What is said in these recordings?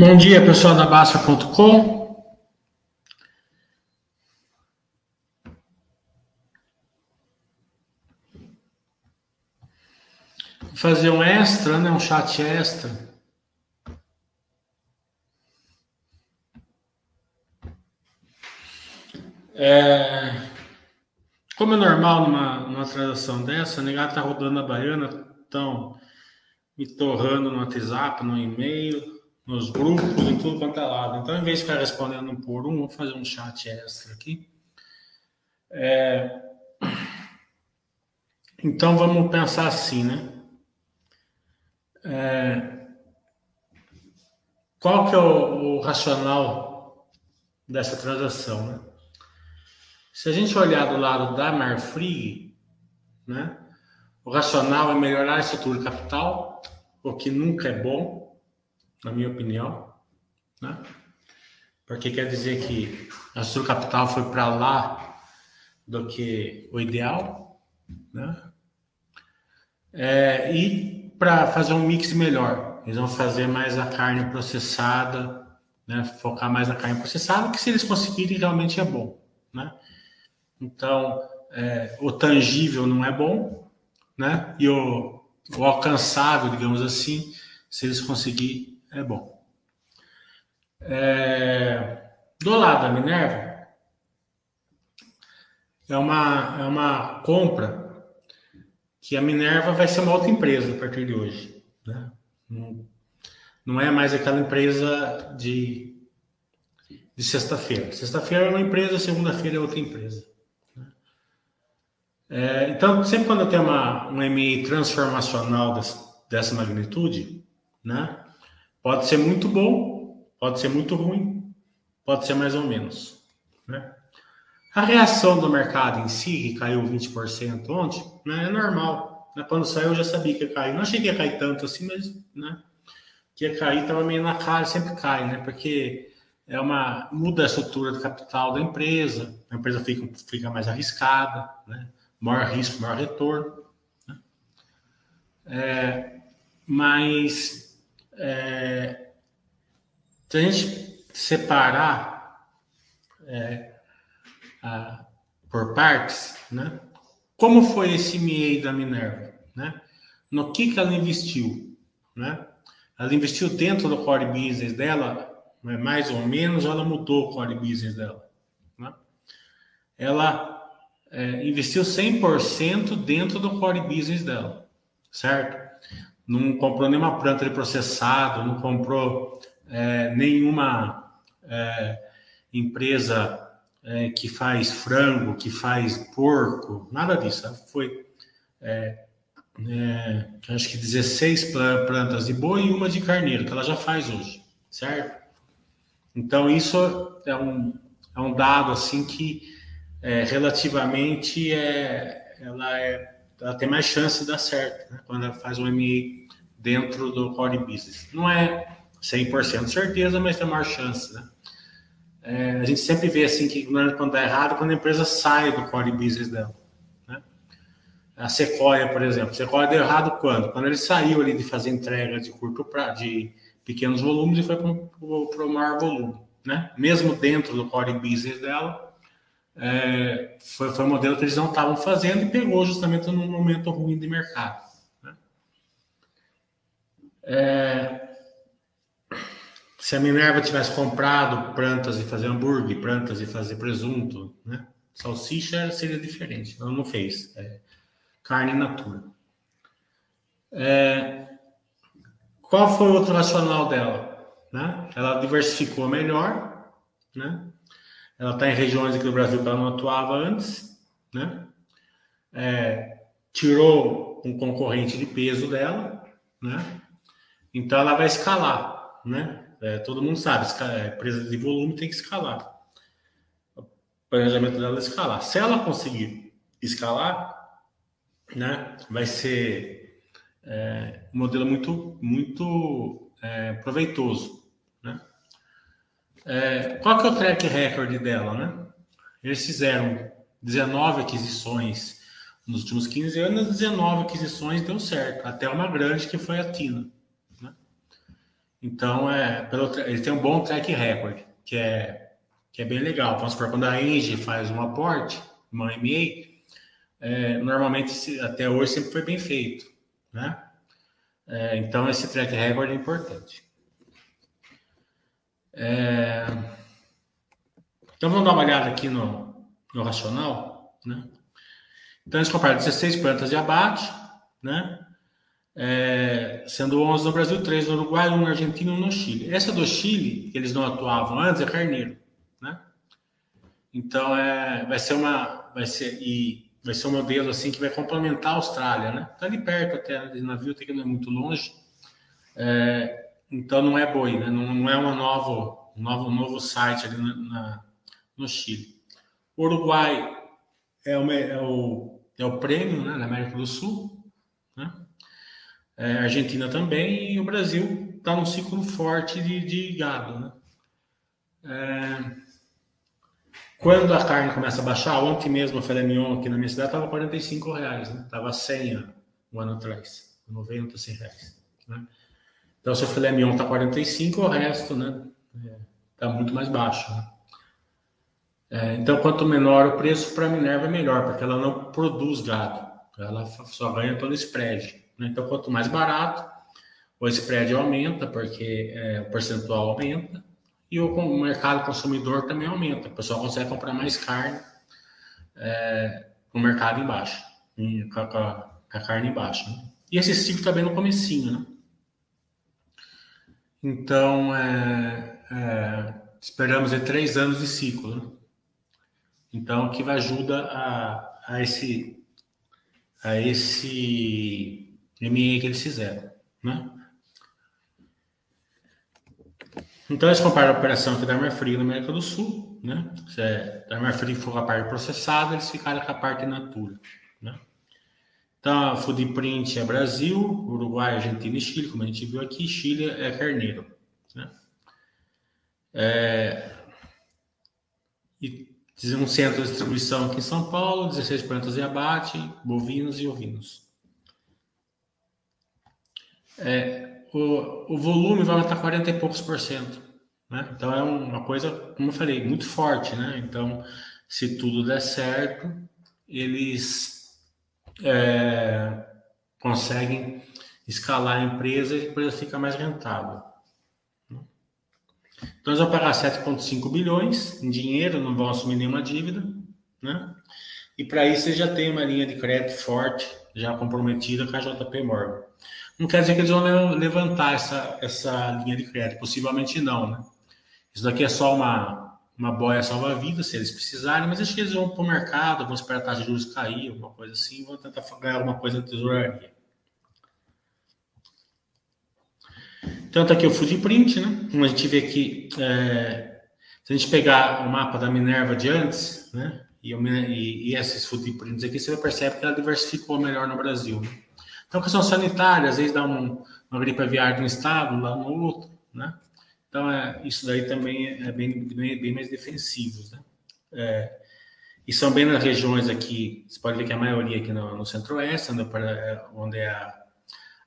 Bom dia, pessoal da Baixa.com. Vou fazer um extra, né? Um chat extra. É, como é normal numa, numa transação dessa, a negada tá rodando a baiana, estão me torrando no WhatsApp, no e-mail nos grupos, em tudo quanto é lado. Então, em vez de ficar respondendo um por um, vou fazer um chat extra aqui. É... Então, vamos pensar assim, né? É... Qual que é o, o racional dessa transação, né? Se a gente olhar do lado da Marfrig, né? O racional é melhorar a estrutura capital, o que nunca é bom, na minha opinião, né? Porque quer dizer que a sua capital foi para lá do que o ideal, né? É, e para fazer um mix melhor, eles vão fazer mais a carne processada, né? Focar mais na carne processada, que se eles conseguirem realmente é bom, né? Então, é, o tangível não é bom, né? E o, o alcançável, digamos assim, se eles conseguirem é bom. É, do lado da Minerva, é uma, é uma compra que a Minerva vai ser uma outra empresa a partir de hoje. Né? Não, não é mais aquela empresa de, de sexta-feira. Sexta-feira é uma empresa, segunda-feira é outra empresa. Né? É, então, sempre quando eu tenho uma, uma MI transformacional dessa magnitude, né, Pode ser muito bom, pode ser muito ruim, pode ser mais ou menos. Né? A reação do mercado em si, que caiu 20% ontem, né, é normal. Né? Quando saiu, eu já sabia que ia cair. Não achei que ia cair tanto assim, mas né, que ia cair estava meio na cara, sempre cai, né? Porque é uma muda a estrutura do capital da empresa, a empresa fica, fica mais arriscada, né? maior risco, maior retorno. Né? É, mas é, se a gente separar é, a, por partes, né? Como foi esse MEI da Minerva, né? No que, que ela investiu, né? Ela investiu dentro do core business dela, né? mais ou menos, ela mudou o core business dela, né? Ela é, investiu 100% dentro do core business dela, certo? Não comprou nenhuma planta de processado, não comprou é, nenhuma é, empresa é, que faz frango, que faz porco, nada disso. Foi, é, é, acho que 16 plantas de boi e uma de carneiro, que ela já faz hoje, certo? Então, isso é um, é um dado assim que é, relativamente é, ela, é, ela tem mais chance de dar certo né? quando ela faz um MA dentro do core business. Não é 100% certeza, mas tem maior chance, né? É, a gente sempre vê assim que quando dá errado, quando a empresa sai do core business dela. Né? A Sequoia, por exemplo. A Sequoia deu errado quando? Quando ele saiu ali de fazer entrega de curto prazo, de pequenos volumes e foi para o maior volume. Né? Mesmo dentro do core business dela, é, foi, foi um modelo que eles não estavam fazendo e pegou justamente num momento ruim de mercado. É, se a Minerva tivesse comprado plantas e fazer hambúrguer, plantas e fazer presunto, né? Salsicha seria diferente. Ela não fez. É, carne natura. É, qual foi o outro racional dela? Né? Ela diversificou melhor, né? Ela está em regiões aqui do Brasil que não atuava antes, né? É, tirou um concorrente de peso dela, né? Então ela vai escalar, né? É, todo mundo sabe, é, empresa de volume tem que escalar. O planejamento dela é escalar. Se ela conseguir escalar, né, vai ser é, um modelo muito, muito é, proveitoso. É, qual que é o track record dela? Né? Eles fizeram 19 aquisições nos últimos 15 anos, 19 aquisições deu certo, até uma grande que foi a Tina. Né? Então, é, pelo, ele tem um bom track record, que é, que é bem legal. Vamos supor, quando a Engie faz um aporte, uma MA, é, normalmente até hoje sempre foi bem feito, né? É, então esse track record é importante. É, então vamos dar uma olhada aqui no, no racional, né? Então eles compraram 16 plantas de abate, né? É, sendo 11 no Brasil, 3 no Uruguai, 1 na Argentina e 1 no Chile. Essa do Chile, que eles não atuavam antes, é carneiro, né? Então é, vai ser uma, vai ser e vai ser um modelo assim que vai complementar a Austrália, né? Tá ali perto até, de navio até que não é muito longe. É, então não é boi, né? Não, não é uma novo, um novo, um novo site ali na, na, no Chile. Uruguai é, uma, é, o, é o prêmio né, na América do Sul, né? É, a Argentina também e o Brasil está num ciclo forte de, de gado, né? É, quando a carne começa a baixar, ontem mesmo o filé mignon aqui na minha cidade estava 45 reais, né? Tava 100 um ano atrás, 90, 100 reais. Né? Então, se o filé mignon está 45, o resto, né? Está é, muito mais baixo. Né? É, então, quanto menor o preço para a Minerva, é melhor, porque ela não produz gado. Ela só ganha pelo spread. Né? Então, quanto mais barato, o spread aumenta, porque é, o percentual aumenta e o mercado consumidor também aumenta. O pessoal consegue comprar mais carne é, mercado embaixo, com a, com a carne embaixo. Né? E esse ciclo está bem no comecinho, né? Então, é, é, esperamos aí três anos de ciclo, né? Então, que ajuda a, a esse a esse ME que eles fizeram, né? Então, eles comparam a operação aqui da Armafree na América do Sul, né? Se é, a Armafree for a parte processada, eles ficaram com a parte natura, né? Então, a Foodprint é Brasil, Uruguai, Argentina e Chile, como a gente viu aqui. Chile é carneiro, né? É, e um centro de distribuição aqui em São Paulo, 16 plantas de abate, bovinos e ovinos. É, o, o volume vai aumentar 40 e poucos por cento. Né? Então é uma coisa, como eu falei, muito forte. Né? Então, se tudo der certo, eles é, conseguem escalar a empresa e a empresa fica mais rentável. Então, eles vão pagar 7,5 bilhões em dinheiro, não vão assumir nenhuma dívida. Né? E para isso, eles já têm uma linha de crédito forte, já comprometida com a JP Morgan. Não quer dizer que eles vão levantar essa, essa linha de crédito, possivelmente não, né? Isso daqui é só uma, uma boia salva-vidas, se eles precisarem, mas acho que eles vão para o mercado, vão esperar a taxa de juros cair, alguma coisa assim, vão tentar ganhar alguma coisa na tesouraria. Então tá aqui o footprint, né? Como a gente vê aqui, é, se a gente pegar o mapa da Minerva de antes, né? E, e, e esses footprints aqui, você percebe que ela diversificou melhor no Brasil. Né? Então, questão sanitária, às vezes dá um, uma gripe aviária de um estado, lá no outro, né? Então, é, isso daí também é bem, bem, bem mais defensivo, né? É, e são bem nas regiões aqui, você pode ver que a maioria aqui no, no centro-oeste, onde é a,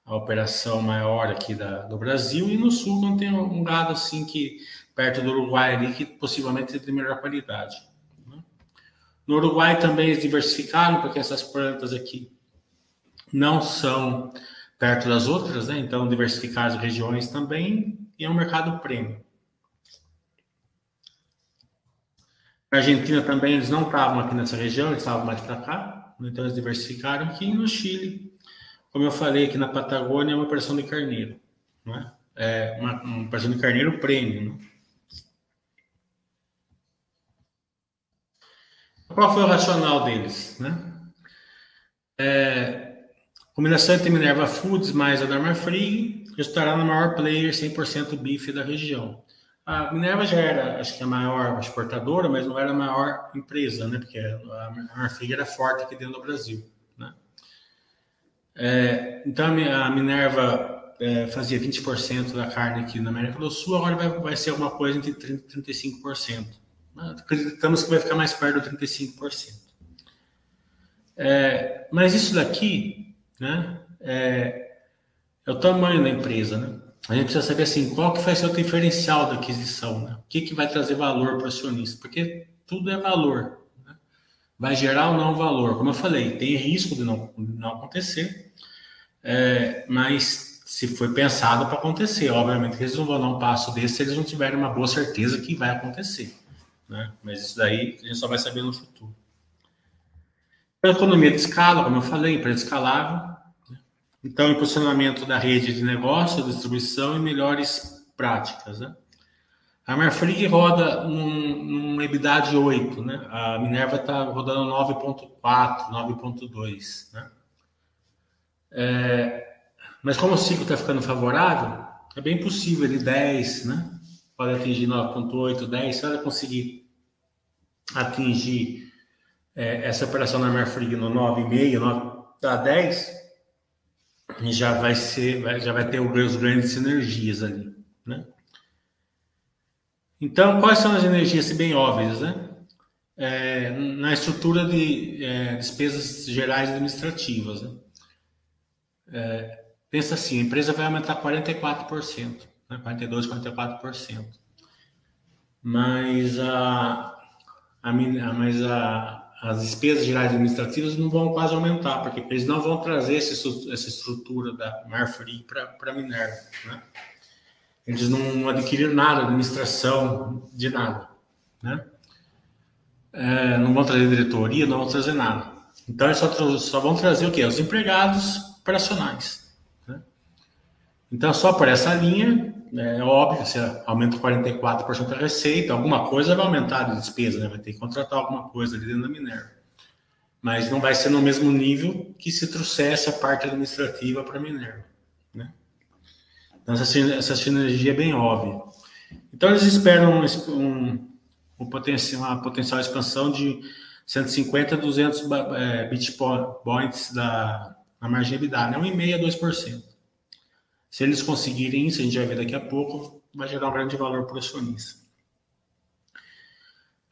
a, operação maior aqui da, do Brasil, e no sul, onde tem um gado assim que, perto do Uruguai ali, que possivelmente é de melhor qualidade. Né? No Uruguai também eles diversificaram, porque essas plantas aqui não são perto das outras, né? Então, diversificar as regiões também é um mercado premium. Na Argentina também eles não estavam aqui nessa região, eles estavam mais para cá, então eles diversificaram aqui no Chile. Como eu falei, aqui na Patagônia é uma operação de carneiro. né? É uma, um patrocínio de carneiro prêmio. Né? Qual foi o racional deles, né? É, combinação entre Minerva Foods mais a Dormar Free resultará no maior player 100% bife da região. A Minerva já era, acho que a maior exportadora, mas não era a maior empresa, né? Porque a Marfrig era forte aqui dentro do Brasil, né? É, então a Minerva é, fazia 20% da carne aqui na América do Sul, agora vai, vai ser alguma coisa entre 30 e 35%. Acreditamos que vai ficar mais perto do 35%. É, mas isso daqui, né? É, é o tamanho da empresa, né? A gente precisa saber assim, qual que vai ser o diferencial da aquisição, né? O que, que vai trazer valor para o acionista? Porque tudo é valor. Né? Vai gerar ou não valor. Como eu falei, tem risco de não, de não acontecer, é, mas se foi pensado para acontecer, obviamente eles não vão dar um passo desse se eles não tiverem uma boa certeza que vai acontecer. Né? Mas isso daí a gente só vai saber no futuro. A economia de escala, como eu falei, empresa escalável, então, impulsionamento da rede de negócio, distribuição e melhores práticas. Né? A Marfrig roda num, num EBITDA de 8, né? a Minerva está rodando 9,4, 9,2. Né? É, mas como o ciclo está ficando favorável, é bem possível ele 10, né? pode atingir 9,8, 10, se ela conseguir atingir é, essa operação na Marfrig no 9,5, 9 a 10, já vai ser, já vai ter os grandes sinergias ali, né? Então, quais são as energias bem óbvias, né? É, na estrutura de é, despesas gerais administrativas, né? É, pensa assim, a empresa vai aumentar 44%, né? 42, 44%. Mas a, a, mas a, as despesas gerais administrativas não vão quase aumentar, porque eles não vão trazer esse, essa estrutura da Marfrig para a Minerva. Né? Eles não adquiriram nada, administração de nada. Né? É, não vão trazer diretoria, não vão trazer nada. Então, eles só, só vão trazer o quê? Os empregados operacionais. Né? Então, só por essa linha, é, é óbvio, se aumenta 44% da receita, alguma coisa vai aumentar a despesa, né? vai ter que contratar alguma coisa ali dentro da Minerva. Mas não vai ser no mesmo nível que se trouxesse a parte administrativa para a Minerva. Né? Então, essa, essa sinergia é bem óbvia. Então, eles esperam um, um, um potencial, uma potencial expansão de 150 a 200 é, bit da, na margem EBITDA, né? 1,5% a 2%. Se eles conseguirem isso, a gente vai ver daqui a pouco, vai gerar um grande valor para o acionista.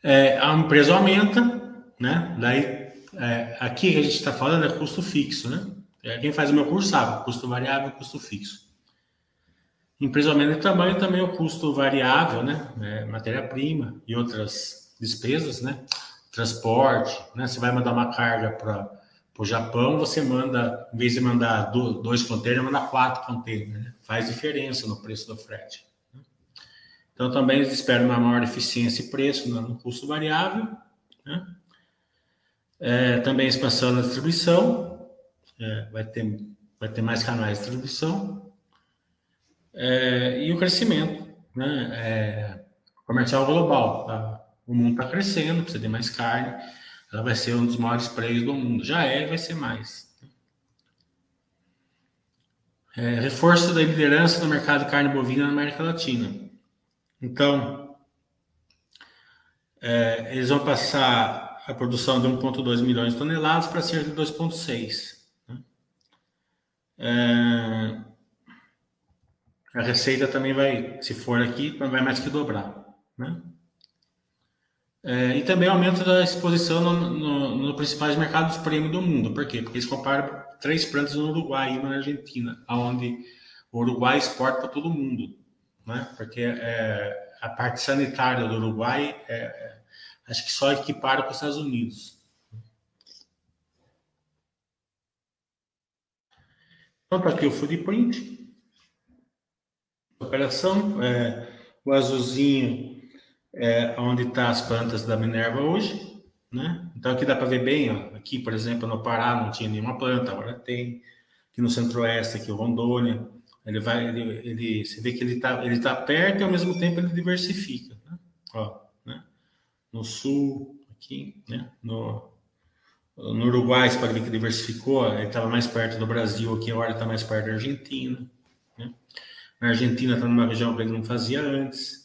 É, a empresa aumenta, né? Daí, é, aqui a gente está falando é custo fixo, né? É, quem faz o meu curso sabe, custo variável custo fixo. Empresa aumenta de tamanho também o custo variável, né? É, Matéria-prima e outras despesas, né? Transporte, né? Você vai mandar uma carga para o Japão, você manda, em vez de mandar dois containers, manda quatro containers. Né? Faz diferença no preço do frete. Né? Então, também eles esperam uma maior eficiência e preço no custo variável. Né? É, também expansão na distribuição. É, vai, ter, vai ter mais canais de distribuição. É, e o crescimento né? É, comercial global. Tá? O mundo está crescendo, precisa de mais carne ela vai ser um dos maiores players do mundo. Já é e vai ser mais. É, reforço da liderança do mercado de carne bovina na América Latina. Então, é, eles vão passar a produção de 1,2 milhões de toneladas para cerca de 2,6. Né? É, a receita também vai, se for aqui, vai mais que dobrar. Né? É, e também aumento da exposição nos no, no principais mercados premium do mundo. Por quê? Porque eles comparam três plantas no Uruguai e uma na Argentina, onde o Uruguai exporta para todo mundo. Né? Porque é, a parte sanitária do Uruguai é, é, acho que só equipara com os Estados Unidos. Então, está aqui o footprint. Operação, é, o azulzinho é, onde está as plantas da Minerva hoje, né? Então aqui dá para ver bem, ó, aqui por exemplo no Pará não tinha nenhuma planta, agora tem. Aqui no Centro-Oeste, aqui o Rondônia, Ele vai, ele, ele, você vê que ele está ele tá perto e ao mesmo tempo ele diversifica. Né? Ó, né? No sul, aqui, né? No, no Uruguai, você pode ver que diversificou, ele estava mais perto do Brasil, aqui agora está mais perto da Argentina. Né? Na Argentina está numa região que ele não fazia antes?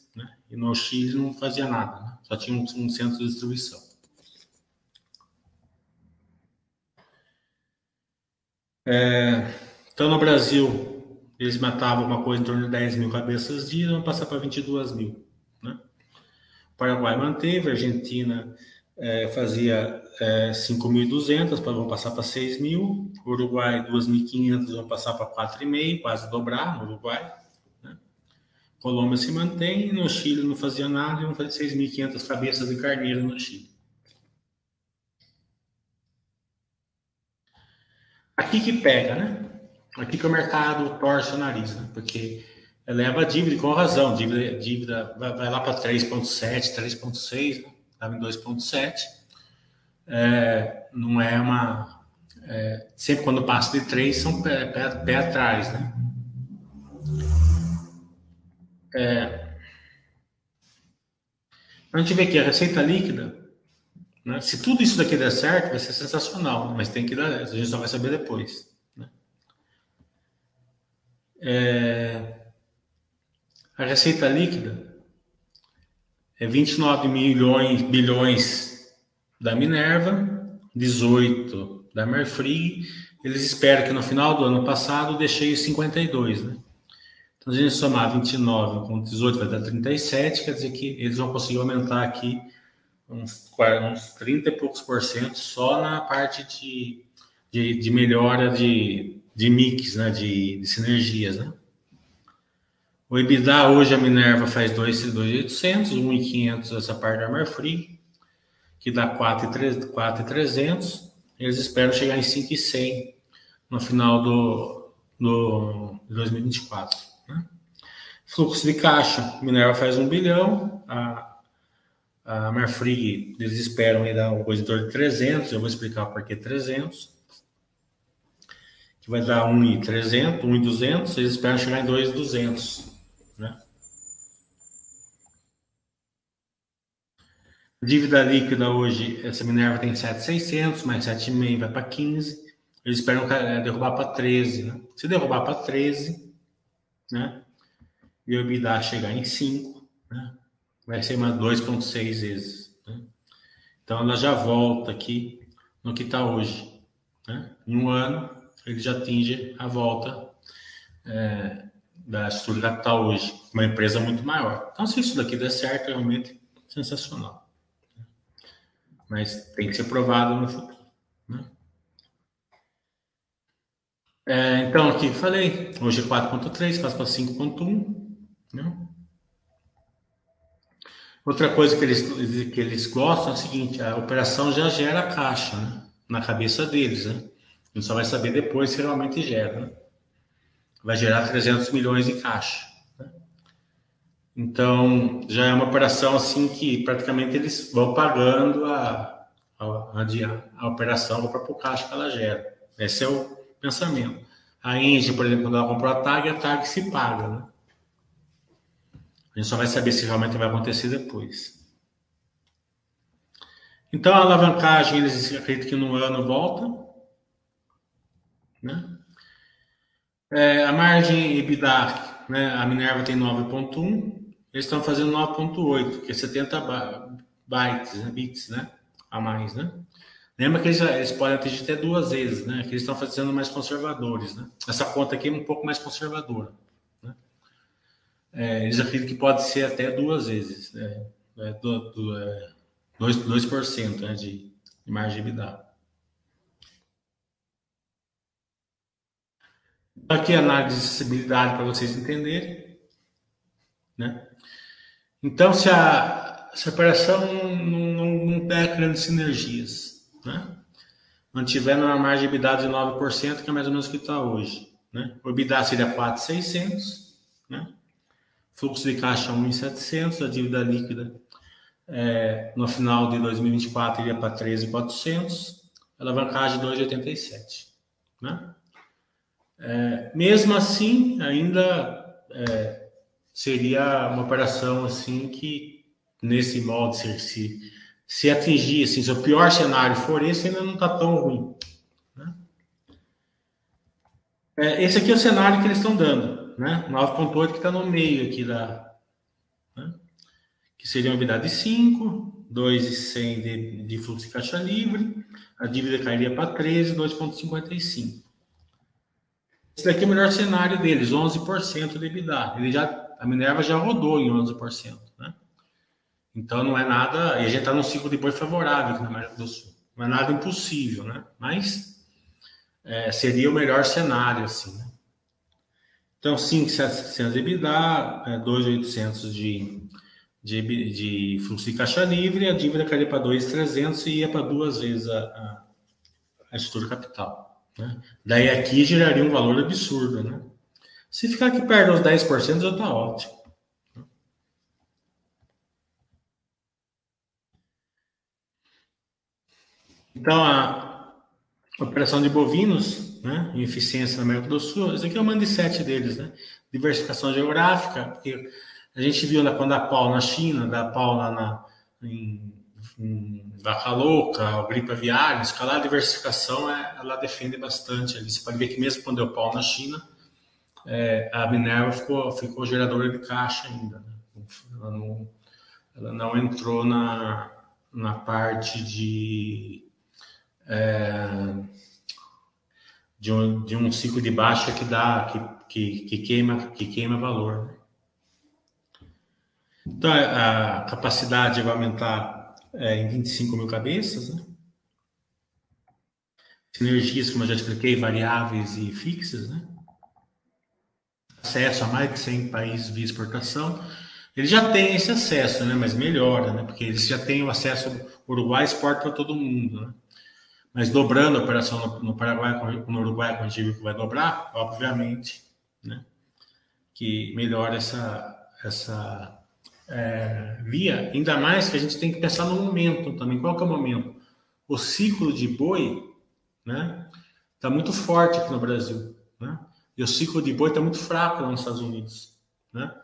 E no Chile não fazia nada, né? só tinha um, um centro de distribuição. É, então, no Brasil, eles matavam uma coisa em torno de 10 mil cabeças dia, vão passar para 22 mil. Né? Paraguai manteve, Argentina é, fazia é, 5.200, vão passar para 6 mil. Uruguai, 2.500, vão passar para 4,5, quase dobrar no Uruguai. Colômbia se mantém, no Chile não fazia nada, vão fazer 6.500 cabeças de carneiro no Chile. Aqui que pega, né? Aqui que o mercado torce o nariz, né? Porque eleva a dívida com razão. Dívida, dívida vai, lá para 3,7, 3,6, né? estava em 2,7. É, não é uma. É, sempre quando passa de 3 são pé, pé, pé atrás, né? É, a gente vê aqui a receita líquida. Né? Se tudo isso daqui der certo, vai ser sensacional, mas tem que dar. A gente só vai saber depois. Né? É, a receita líquida é 29 milhões, bilhões da Minerva, 18 da Merfrig. Eles esperam que no final do ano passado deixei os 52, né? Então, se a gente somar 29 com 18 vai dar 37, quer dizer que eles vão conseguir aumentar aqui uns, uns 30 e poucos por cento só na parte de, de, de melhora de, de mix, né? De, de sinergias, né? O EBITDA hoje a Minerva faz 2,800, 1,500 essa parte da Marfrig, que dá 4,300. Eles esperam chegar em 5,100 no final do, do de 2024. Né? Fluxo de caixa, Minerva faz 1 bilhão, a, a Marfrig, eles esperam aí dar uma coisa de 300, eu vou explicar por que 300 que vai dar 1,300, 1,200, eles esperam chegar em 2,200. Dívida líquida hoje, essa Minerva tem 7,600, mais 7,5 vai para 15. Eles esperam é, derrubar para 13, né? Se derrubar para 13, né? E o EBITDA chegar em 5, né? Vai ser mais 2,6 vezes. Né? Então ela já volta aqui no que está hoje. Né? Em um ano, ele já atinge a volta é, da estrutura capital hoje. Uma empresa muito maior. Então, se isso daqui der certo, é realmente sensacional mas tem que ser provado no futuro. Né? É, então, aqui falei, hoje é 4.3, passa para 5.1. Né? Outra coisa que eles, que eles gostam é o seguinte, a operação já gera caixa né? na cabeça deles. Né? A gente só vai saber depois se realmente gera. Né? Vai gerar 300 milhões de caixa. Então, já é uma operação assim que praticamente eles vão pagando a, a, a, a operação do próprio caixa que ela gera. Esse é o pensamento. A Engie, por exemplo, quando ela comprou a TAG, a TAG se paga. Né? A gente só vai saber se realmente vai acontecer depois. Então, a alavancagem, eles acreditam que no ano volta. Né? É, a margem EBITDA, né, a Minerva tem 9,1 eles estão fazendo 9.8, que é 70 bytes, né, bits, né, a mais, né? Lembra que eles, eles podem atingir até duas vezes, né? Que eles estão fazendo mais conservadores, né? Essa conta aqui é um pouco mais conservadora, né? É, eles acreditam que pode ser até duas vezes, né? É, do, do, é, 2%, 2% né, de, de margem de EBITDA. Aqui a análise de acessibilidade para vocês entenderem, né? Então, se a, se a operação não, não, não der grandes sinergias, né? mantiver uma margem de EBITDA de 9%, que é mais ou menos o que está hoje. Né? O EBITDA seria 4,600, né? fluxo de caixa 1,700, a dívida líquida é, no final de 2024 iria para 13,400, alavancagem 2,87. Né? É, mesmo assim, ainda é, seria uma operação assim que, nesse molde, se, se, se atingir, assim, se o pior cenário for esse, ainda não está tão ruim. Né? É, esse aqui é o cenário que eles estão dando, né? 9.8 que está no meio aqui da... Né? Que seria uma unidade de 5, 2,100 de, de fluxo de caixa livre, a dívida cairia para 13, 2,55. Esse daqui é o melhor cenário deles, 11% de EBITDA. Ele já, a Minerva já rodou em 11%. Então não é nada. E a gente está num ciclo de boi favorável aqui na América do Sul. Não é nada impossível, né? Mas é, seria o melhor cenário, assim. Né? Então, 5,700 de EBITDA, é, 2,800 de, de, de fluxo de caixa livre, a dívida cairia para 2,300 e ia para duas vezes a, a, a estrutura capital. Né? Daí aqui geraria um valor absurdo. Né? Se ficar aqui perto dos 10%, já está ótimo. Então, a operação de bovinos, né, em eficiência na América do Sul, esse aqui é o mindset deles, né? Diversificação geográfica, porque a gente viu quando a pau na China, da pau lá na, em vaca louca, o gripe aviária, escalar a diversificação, é, ela defende bastante ali. Você pode ver que mesmo quando deu pau na China, é, a Minerva ficou, ficou geradora de caixa ainda. Né? Ela, não, ela não entrou na, na parte de, é, de, um, de um ciclo de baixa que dá, que, que, que queima, que queima valor. Então, a capacidade vai aumentar é, em 25 mil cabeças, né? Sinergias, como eu já expliquei, variáveis e fixas, né? Acesso a mais de 100 países via exportação. Ele já tem esse acesso, né? Mas melhora, né? Porque eles já têm o acesso. O Uruguai exporta para todo mundo, né? Mas dobrando a operação no, Paraguai, no Uruguai, quando gente viu que vai dobrar, obviamente, né? Que melhora essa, essa é, via, ainda mais que a gente tem que pensar no momento também. Qual que é o momento? O ciclo de boi, né? Está muito forte aqui no Brasil, né? E o ciclo de boi está muito fraco lá nos Estados Unidos, né?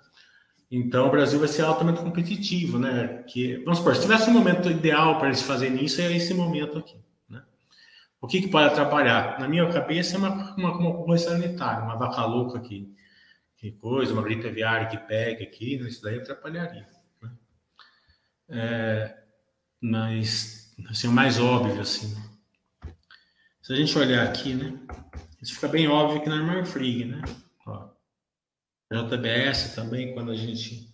Então o Brasil vai ser altamente competitivo, né? Que vamos supor, se tivesse um momento ideal para eles fazerem isso, é esse momento aqui? O que, que pode atrapalhar? Na minha cabeça é uma, uma, uma concorrência sanitária, uma vaca louca aqui que coisa, uma gripe aviária que pega aqui, né? isso daí atrapalharia. Né? É, mas, assim, o mais óbvio, assim, se a gente olhar aqui, né, isso fica bem óbvio aqui na Marfrig, né, ó, JBS também, quando a gente,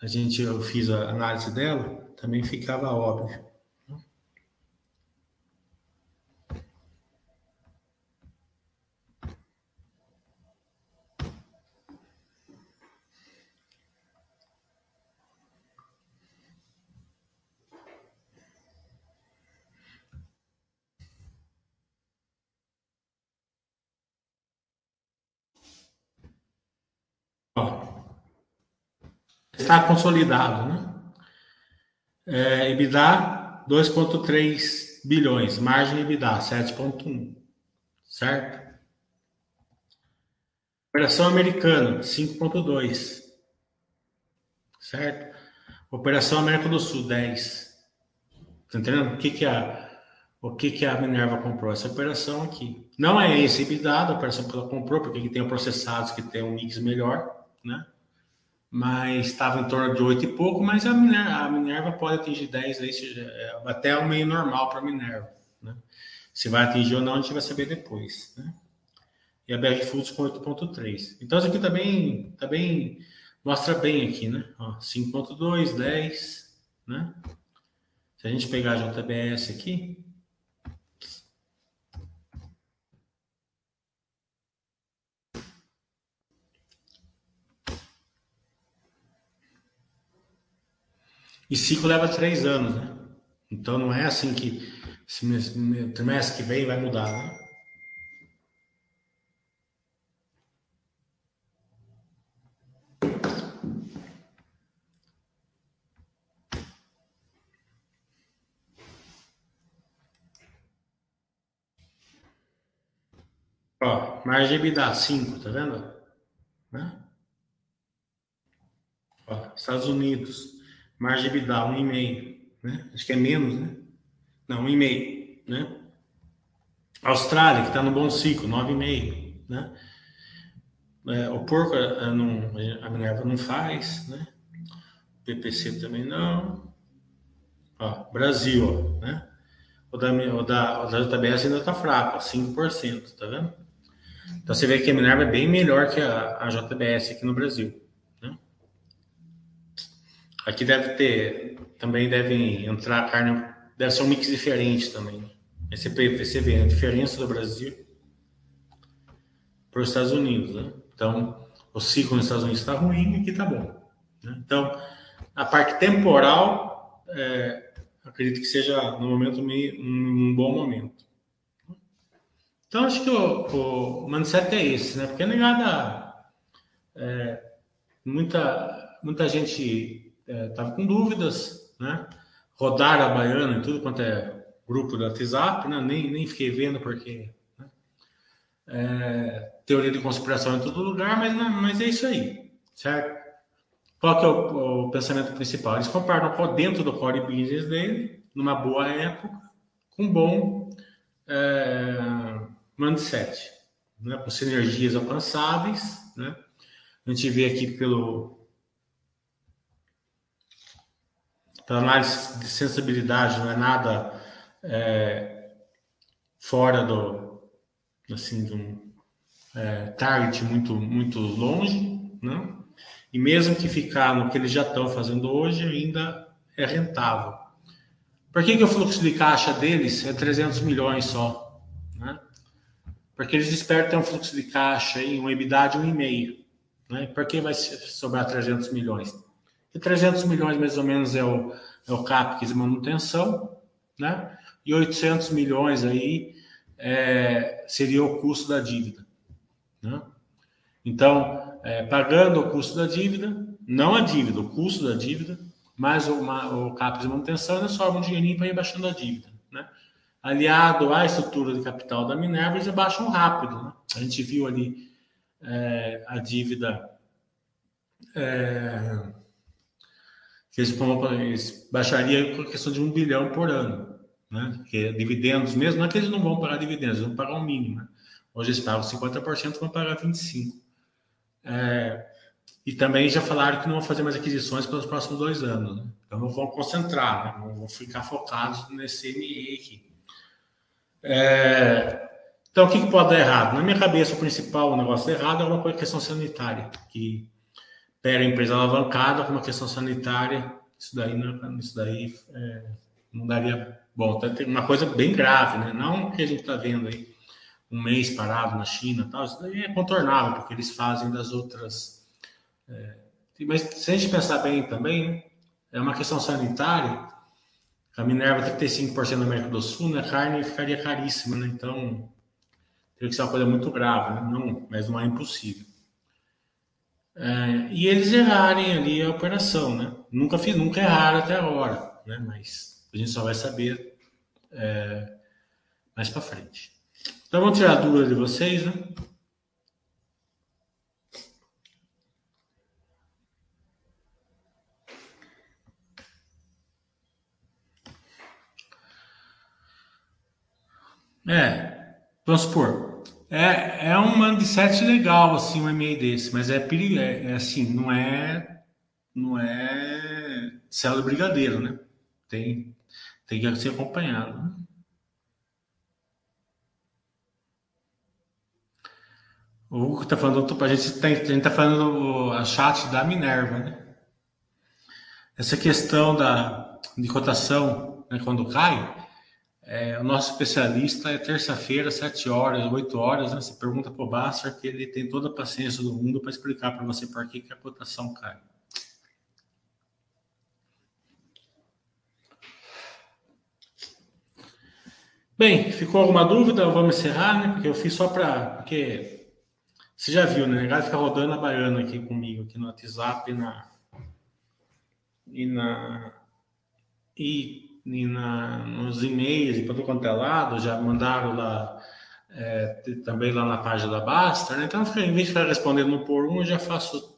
a gente, eu fiz a análise dela, também ficava óbvio. Está consolidado, né? É, EBITDA 2,3 bilhões, margem EBITDA 7,1, certo? Operação americana 5,2, certo? Operação América do Sul 10. Tá entendendo? O que que a o que que a Minerva comprou? Essa operação aqui. Não é esse EBITDA, a operação que ela comprou, porque tem processados que tem um mix melhor, né? Mas estava em torno de 8 e pouco, mas a Minerva, a Minerva pode atingir 10 aí, é, até o meio normal para a Minerva. Né? Se vai atingir ou não, a gente vai saber depois. Né? E a BR Foods com 8.3. Então isso aqui também, tá bem, mostra bem aqui, né? 5.2, 10, né? Se a gente pegar a JBS aqui, E ciclo leva três anos, né? Então não é assim que trimestre que vem vai mudar, né? Ó, margem EBITDA 5, tá vendo? Né? Ó, Estados Unidos, margem EBITDA 1,5, né? Acho que é menos, né? Não, 1,5, né? Austrália, que está no bom ciclo, 9,5, né? É, o porco a, não, a Minerva não faz, né? PPC também não. Ó, Brasil, ó, né? O da, o da, o da JBS ainda está fraco, ó, 5%, tá vendo? Então você vê que a Minerva é bem melhor que a, a JBS aqui no Brasil. Aqui deve ter, também deve entrar carne, deve ser um mix diferente também. Esse você vê a diferença do Brasil para os Estados Unidos. Né? Então, o ciclo nos Estados Unidos está ruim e aqui está bom. Né? Então, a parte temporal, é, acredito que seja no momento um, um bom momento. Então, acho que o, o mindset é esse, né? Porque negada, é, muita, muita gente estava é, com dúvidas, né? Rodaram a baiana e tudo quanto é grupo do WhatsApp, né? Nem, nem fiquei vendo porque né? é, teoria de conspiração em todo lugar, mas, mas é isso aí, certo? Qual que é o, o pensamento principal? Eles compraram dentro do core business dele, numa boa época, com bom é, mindset, né? com sinergias alcançáveis. Né? A gente vê aqui pelo pela análise de sensibilidade, não é nada é, fora do assim de um é, target muito muito longe, né? E mesmo que ficar no que eles já estão fazendo hoje, ainda é rentável. Por que, que o fluxo de caixa deles é 300 milhões só? Né? Porque eles esperam ter um fluxo de caixa em um EBITDA de 1,5. Né? Por que vai sobrar 300 milhões? E 300 milhões mais ou menos é o, é o CAPEX de manutenção, né? E 800 milhões aí é, seria o custo da dívida. Né? Então, é, pagando o custo da dívida, não a dívida, o custo da dívida, mais o, CAPES de manutenção, eles sobram um dinheirinho para ir baixando a dívida. Né? Aliado à estrutura de capital da Minerva, eles baixam rápido. Né? A gente viu ali é, a dívida é, que eles, eles baixariam com a questão de um bilhão por ano. Né? Porque dividendos mesmo, não é que eles não vão pagar dividendos, eles vão pagar o um mínimo. Né? Hoje eles pagam 50%, vão pagar 25%. É, e também já falaram que não vão fazer mais aquisições pelos próximos dois anos. Né? Então não vão concentrar, né? não vão ficar focados nesse ME aqui. É, então o que, que, pode dar errado? Na minha cabeça, o principal negócio errado é uma questão sanitária, que pega a empresa alavancada com uma questão sanitária, isso daí, não, isso daí é, não daria bom. Então, tem uma coisa bem grave, né? não o que a gente está vendo aí um mês parado na China tal, isso daí é contornável, porque eles fazem das outras. É, mas se a gente pensar bem também, é uma questão sanitária. A Minerva 35% da América do Sul, né, a carne ficaria caríssima, né? Então, teria que ser uma coisa muito grave, né? não, mas não é impossível. É, e eles errarem ali a operação, né? Nunca fiz, nunca erraram até agora, né? Mas a gente só vai saber é, mais para frente. Então vamos tirar a dúvida de vocês, né? É, vamos supor, é, é um mindset legal, assim, um e-mail desse, mas é perigo, é, é, assim, não é, não é céu brigadeiro, né? Tem, tem que ser acompanhado, né? O Hugo está falando, a gente está tá falando a chat da Minerva, né? Essa questão da, de cotação, né, quando cai, é, o nosso especialista é terça-feira, 7 horas, 8 horas, né? Você pergunta para o Basser que ele tem toda a paciência do mundo para explicar para você por que, que a cotação cai. Bem, ficou alguma dúvida? Vamos encerrar, né? Porque eu fiz só para. Porque você já viu, né? Ela fica rodando a baiana aqui comigo, aqui no WhatsApp e na. E na. E, e na, nos e-mails e para todo quanto é lado, já mandaram lá é, também lá na página da Basta, né? Então, em vez de ficar respondendo um por um, eu já faço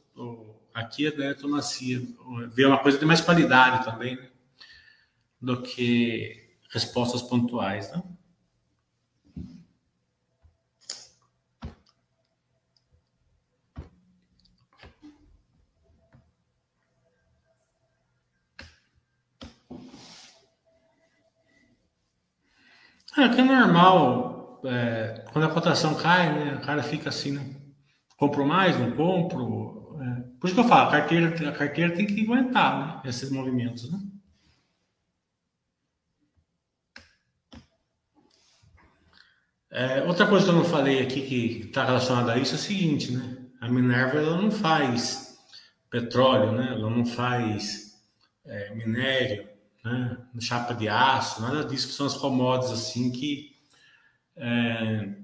aqui a detonacia, ver uma coisa de mais qualidade também, né? do que respostas pontuais, né? É que é normal, é, quando a cotação cai, né, o cara fica assim, né? compro mais, não compro. É. Por isso que eu falo, a carteira, a carteira tem que aguentar né, esses movimentos. Né? É, outra coisa que eu não falei aqui que está relacionada a isso é o seguinte, né? A Minerva ela não faz petróleo, né? Ela não faz é, minério, né? chapa de aço, nada disso, que são as commodities assim que é,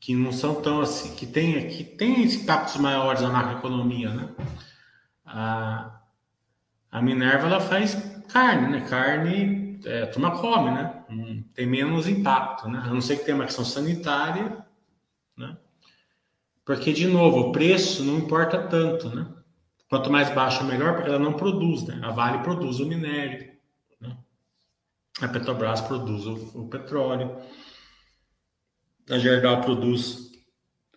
que não são tão assim, que tem, que tem impactos maiores na macroeconomia, né? A, a Minerva ela faz carne, né? Carne, é, a turma come, né? tem menos impacto, né? A não ser que tenha uma questão sanitária, né? Porque, de novo, o preço não importa tanto, né? Quanto mais baixo, melhor, porque ela não produz, né? A Vale produz o minério, né? A Petrobras produz o, o petróleo, a Gerdau produz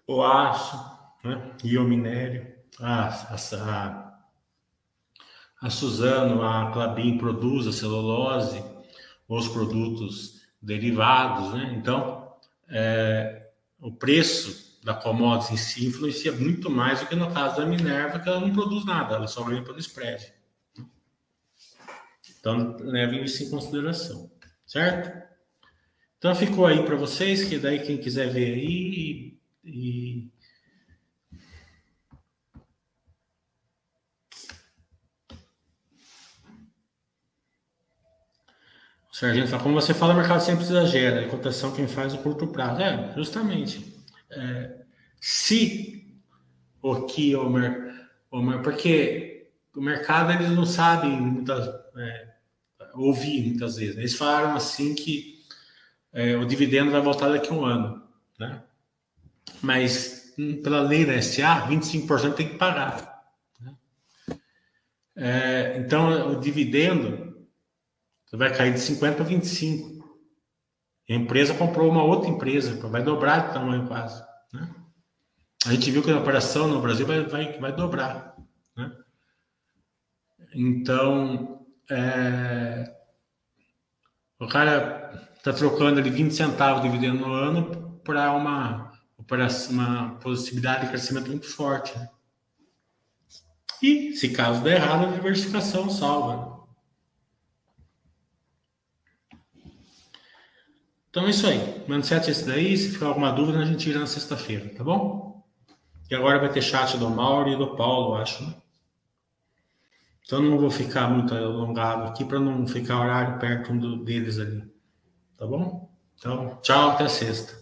o aço, né? E o minério, a, a, a Suzano, a Clabin produz a celulose, os produtos derivados, né? Então, é, o preço da commodities em si influencia muito mais do que no caso da Minerva, que ela não produz nada, ela só ganha pelo spread. Então, levem isso em consideração, certo? Então, ficou aí para vocês, que daí quem quiser ver aí e, O fala, como você fala, o mercado sempre exagera, a cotação quem faz o curto prazo. É, justamente é, se o que o, mer, o mer, porque o mercado eles não sabem muitas é, ouvir muitas vezes. Eles falaram assim que é, o dividendo vai voltar daqui a um ano, né? Mas hum, pela lei da SA, 25% tem que pagar. Né? É, então o dividendo vai cair de 50 a 25. A empresa comprou uma outra empresa, vai dobrar de tamanho quase. Né? A gente viu que a operação no Brasil vai, vai, vai dobrar. Né? Então, é, o cara está trocando ali 20 centavos de dividendo no ano para uma, uma possibilidade de crescimento muito forte. Né? E, se caso der errado, a diversificação salva. Então é isso aí. Mindset esse daí. Se ficar alguma dúvida, a gente tira na sexta-feira, tá bom? E agora vai ter chat do Mauro e do Paulo, acho, né? Então não vou ficar muito alongado aqui para não ficar horário perto um deles ali. Tá bom? Então, tchau, até sexta.